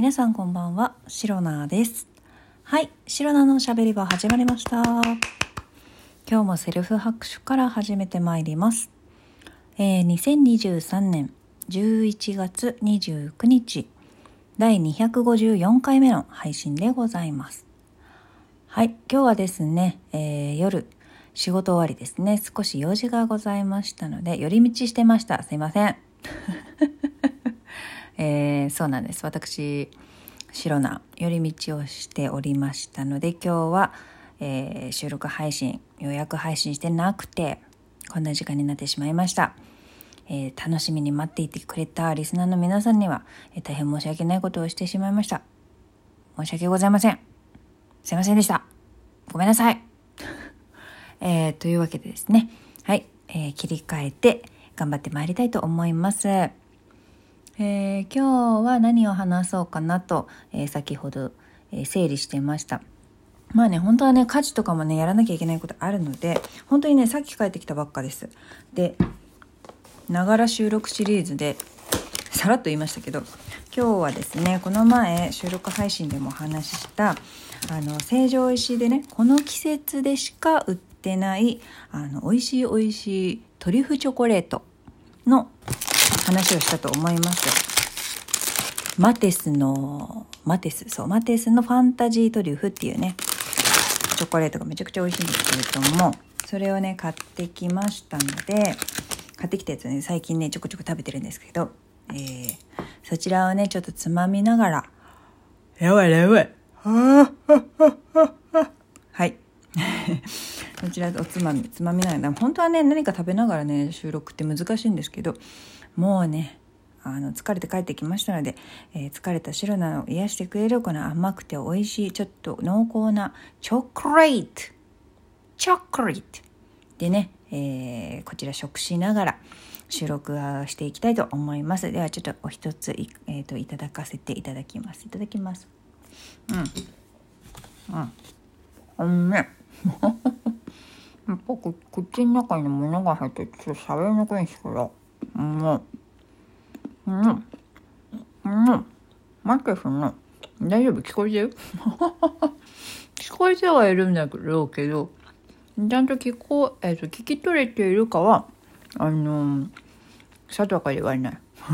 皆さんこんばんは、シロナです。はい、シロナのおしゃべり場始まりました。今日もセルフ拍手から始めてまいります。えー、2023年11月29日、第254回目の配信でございます。はい、今日はですね、えー夜、仕事終わりですね、少し用事がございましたので、寄り道してました。すいません。そうなんです。私、白な寄り道をしておりましたので、今日は、えー収録配信、予約配信してなくて、こんな時間になってしまいました。えー楽しみに待っていてくれたリスナーの皆さんには、えー大変申し訳ないことをしてしまいました。申し訳ございません。すいませんでした。ごめんなさい。えーというわけでですね、はい、えー切り替えて頑張ってまいりたいと思います。えー今日は何を話そうかなと、えー先ほど、えー整理してました。まあね、本当はね、家事とかもね、やらなきゃいけないことあるので、本当にね、さっき帰ってきたばっかです。で、ながら収録シリーズで、さらっと言いましたけど、今日はですね、この前収録配信でもお話しした、あの、成城石井でね、この季節でしか売ってない、あの、美味しい美味しいトリュフチョコレートの話をしたと思います。マテスの、マテス、そう、マテスのファンタジートリュフっていうね、チョコレートがめちゃくちゃ美味しいんですけれども、それをね、買ってきましたので、買ってきたやつをね、最近ね、ちょこちょこ食べてるんですけど、えー、そちらをね、ちょっとつまみながら、やばいやばい。はい。こちらおつまみ、つまみながら、本当はね、何か食べながらね、収録って難しいんですけど、もうね、あの、疲れて帰ってきましたので、えー疲れた白菜を癒してくれるこの甘くて美味しい、ちょっと濃厚なチョコレート。チョコレート。でね、えーこちら食しながら収録をしていきたいと思います。ではちょっとお一つい,、えー、といただかせていただきます。いただきます。うん。うん。うんね。やっぱこ口の中に物が入ってちょっと喋りにくいんですけど。うん。うん。うん。待ってその。大丈夫？聞こえてる？聞こえてはいるんだろうけど、ちゃんと聞こえ、えっと、聞き取れているかは、あの定かではない。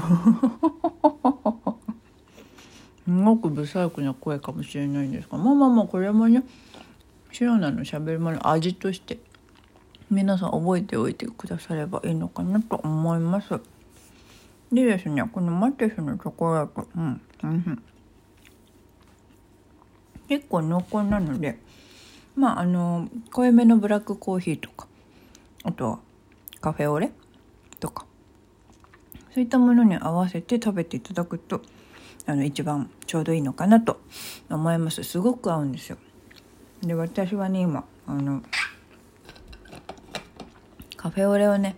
すごく不細工な声かもしれないんですが、まあまあまあ、これもね、白菜の喋るもの味として、皆さん覚えておいてくださればいいのかなと思います。でですね、このマティスのチョコレート、うん、うん、結構濃厚なので、まあ、あの、濃いめのブラックコーヒーとか、あとはカフェオレとか、そういったものに合わせて食べていただくと、あの、一番ちょうどいいのかなと思います。すごく合うんですよ。で、私はね、今、あの、カフェオレをね、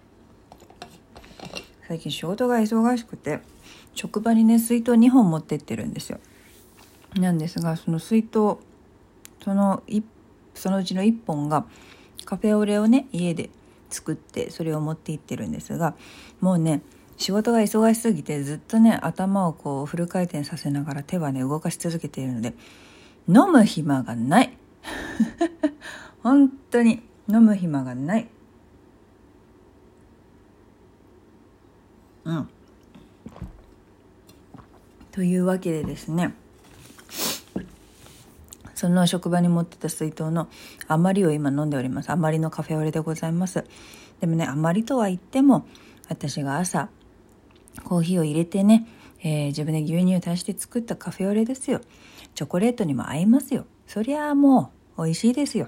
最近仕事が忙しくて、職場にね、水筒2本持ってってるんですよ。なんですが、その水筒、そのそのうちの1本がカフェオレをね家で作ってそれを持って行ってるんですがもうね仕事が忙しすぎてずっとね頭をこうフル回転させながら手はね動かし続けているので飲む暇がない 本当に飲む暇がないうんというわけでですねその職場に持ってた水筒の余りを今飲んでおります。余りのカフェオレでございます。でもね、余りとは言っても、私が朝、コーヒーを入れてね、えー自分で牛乳を足して作ったカフェオレですよ。チョコレートにも合いますよ。そりゃあもう、美味しいですよ。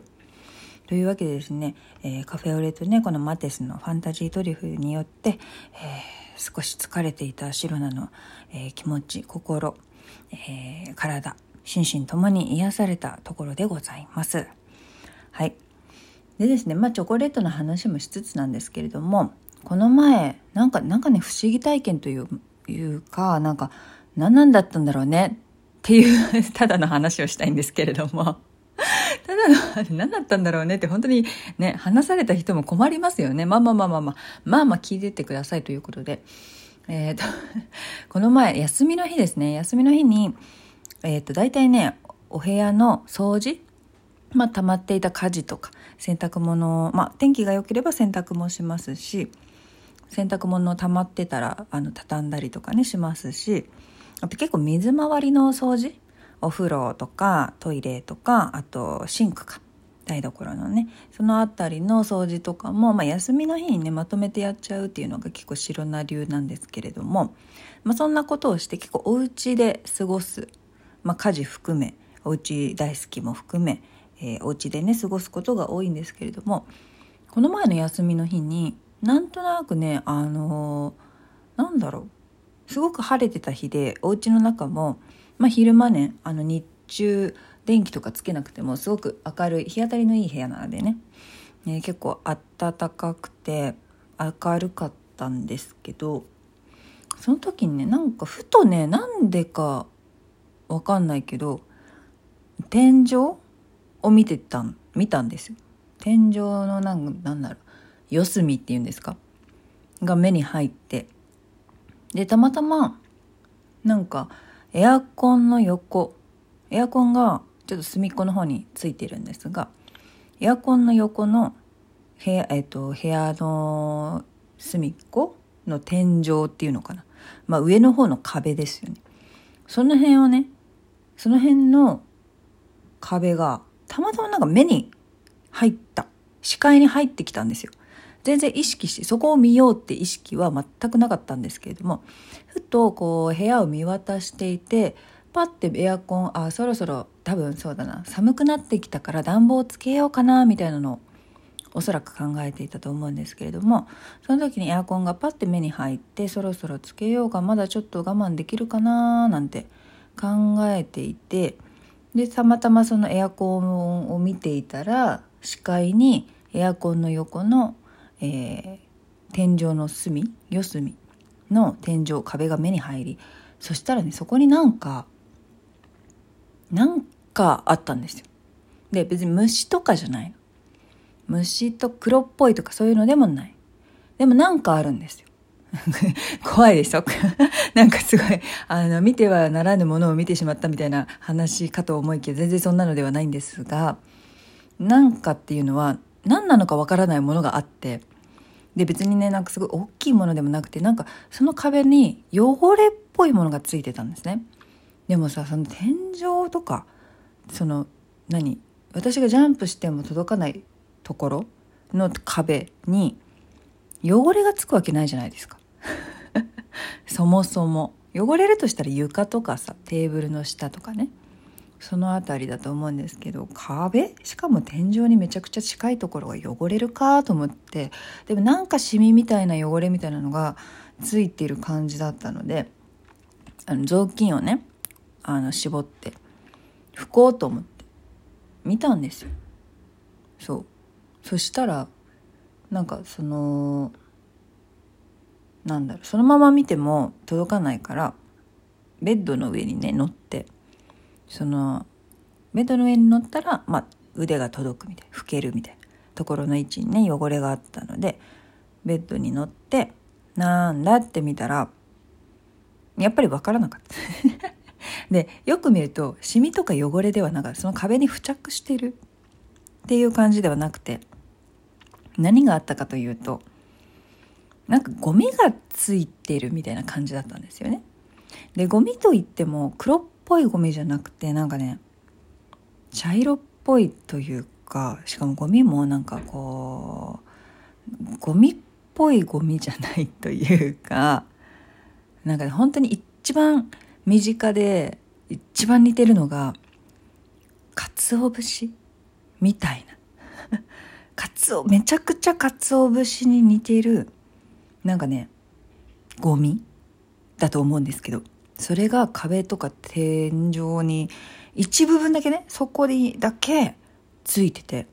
というわけでですね、えーカフェオレとね、このマテスのファンタジートリュフによって、えー少し疲れていたシロナの、えー気持ち、心、えー体、心身ともに癒されたところでございます。はい。でですね、まあチョコレートの話もしつつなんですけれども、この前、なんか、なんかね、不思議体験という、いうか、なんか、何なんだったんだろうねっていう、ただの話をしたいんですけれども。ただの、何だったんだろうねって本当にね、話された人も困りますよね。まあまあまあまあまあ、まあまあ聞いてってくださいということで。えっ、と、この前、休みの日ですね。休みの日に、えっ、ー、と大体ねお部屋の掃除まあ溜まっていた家事とか洗濯物まあ天気が良ければ洗濯もしますし洗濯物溜まってたらあの畳んだりとかねしますしあと結構水回りの掃除お風呂とかトイレとかあとシンクか。台所のね。その辺りの掃除とかも、まあ、休みの日にねまとめてやっちゃうっていうのが結構白な流なんですけれども、まあ、そんなことをして結構お家で過ごす、まあ、家事含めお家大好きも含め、えー、お家でね過ごすことが多いんですけれども。この前の休みの日になんとなくねあのー、なんだろう。すごく晴れてた日でお家の中も、まあ、昼間ねあの日中電気とかつけなくてもすごく明るい日当たりのいい部屋なのでね、ね結構暖かくて明るかったんですけどその時にねなんかふとねなんでかわかんないけど天井を見てたん見たんですよ。天井のなんなんだろう四隅っていうんですか？が目に入ってでたまたまなんかエアコンの横。エアコンがちょっと隅っこの方についてるんですがエアコンの横の部屋,、えっと、部屋の隅っこの天井っていうのかな、まあ、上の方の壁ですよね。その辺をねその辺の壁がたまたまなんか目に入った視界に入ってきたんですよ。全然意識してそこを見ようって意識は全くなかったんですけれどもふとこう部屋を見渡していてパッてエアコンあそろそろ多分そうだな寒くなってきたから暖房つけようかなみたいなのをおそらく考えていたと思うんですけれどもその時にエアコンがパッて目に入ってそろそろつけようかまだちょっと我慢できるかななんて考えていてでたまたまそのエアコンを見ていたら視界にエアコンの横の、えー、天井の隅四隅の天井壁が目に入りそしたらねそこになんかなんかあったんですよ。で、別に虫とかじゃないの。虫と黒っぽいとかそういうのでもない。でもなんかあるんですよ。怖いでしょ？なんかすごい、あの、見てはならぬものを見てしまったみたいな話かと思いきや、全然そんなのではないんですが、なんかっていうのは、何なのかわからないものがあって、で、別にね、なんかすごい大きいものでもなくて、なんかその壁に汚れっぽいものがついてたんですね。でもさその天井とかその何？私がジャンプしても届かないところの壁に汚れがつくわけないじゃないですか。そもそも。汚れるとしたら床とかさテーブルの下とかね。その辺りだと思うんですけど壁？しかも天井にめちゃくちゃ近いところが汚れるかと思ってでもなんかシミみたいな汚れみたいなのがついている感じだったのであの雑巾をねあの絞って拭こうと思って見たんですよ。そう。そしたらなんかそのなんだろうそのまま見ても届かないからベッドの上にね乗ってそのベッドの上に乗ったら、まあ、腕が届くみたいな拭けるみたいなところの位置にね汚れがあったのでベッドに乗ってなんだって見たらやっぱり分からなかった。でよく見るとシミとか汚れではなくその壁に付着してる。っていう感じではなくて何があったかというとなんかゴミがついてるみたいな感じだったんですよね。でゴミといっても黒っぽいゴミじゃなくてなんかね茶色っぽいというかしかもゴミもなんかこうゴミっぽいゴミじゃないというかなんか、ね、本当に一番身近で一番似てるのが鰹節みたいな。鰹めちゃくちゃ鰹節に似てるなんかねゴミだと思うんですけど。それが壁とか天井に一部分だけねそこにだけついてて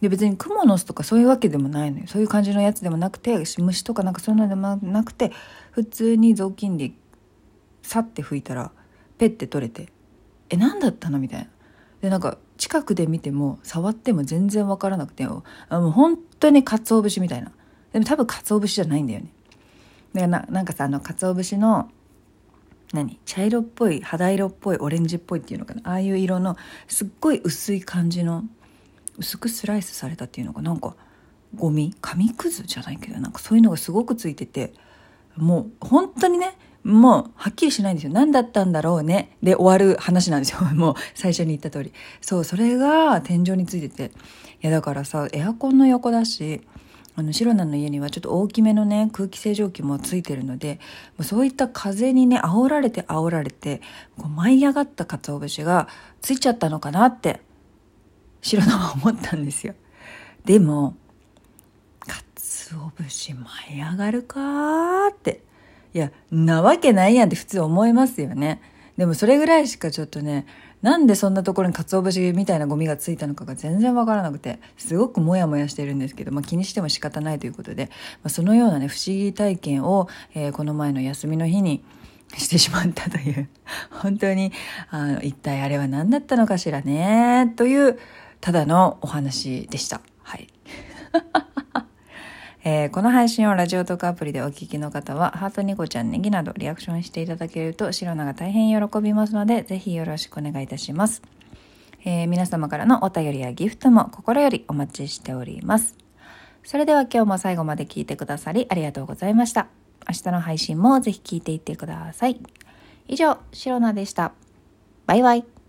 で別にクモの巣とかそういうわけでもないのよ。そういう感じのやつでもなくて虫とかなんかそういうのでもなくて普通に雑巾でさって拭いたらペッて取れてえ何だったのみたいな。でなんか近くで見ても触っても全然分からなくてあもう本当に鰹節みたいな。でも多分鰹節じゃないんだよね。でななんかさあの鰹節の何？茶色っぽい肌色っぽいオレンジっぽいっていうのかな？ああいう色のすっごい薄い感じの薄くスライスされたっていうのがなんかゴミ？紙くずじゃないけどなんかそういうのがすごくついててもう本当にねもうはっきりしないんですよ。何だったんだろうね？で終わる話なんですよ。もう最初に言った通り。そうそれが天井についてて。いやだからさエアコンの横だしあの、シロナの家にはちょっと大きめのね、空気清浄機もついてるのでもう、そういった風にね、煽られて煽られて、こう舞い上がった鰹節がついちゃったのかなって、シロナは思ったんですよ。でも、鰹節舞い上がるかって。いや、なわけないやんって普通思いますよね。でもそれぐらいしかちょっとね、なんでそんなところに鰹節みたいなゴミがついたのかが全然わからなくて、すごくモヤモヤしてるんですけど、まあ気にしても仕方ないということで、まあ、そのようなね、不思議体験を、えー、この前の休みの日にしてしまったという、本当に、あの、一体あれは何だったのかしらね、という、ただのお話でした。はい。えー、この配信をラジオトークアプリでお聞きの方は、ハートニコちゃん、ネギなどリアクションしていただけると、シロナが大変喜びますので、ぜひよろしくお願いいたします。えー、皆様からのお便りやギフトも心よりお待ちしております。それでは今日も最後まで聞いてくださりありがとうございました。明日の配信もぜひ聞いていってください。以上、シロナでした。バイバイ。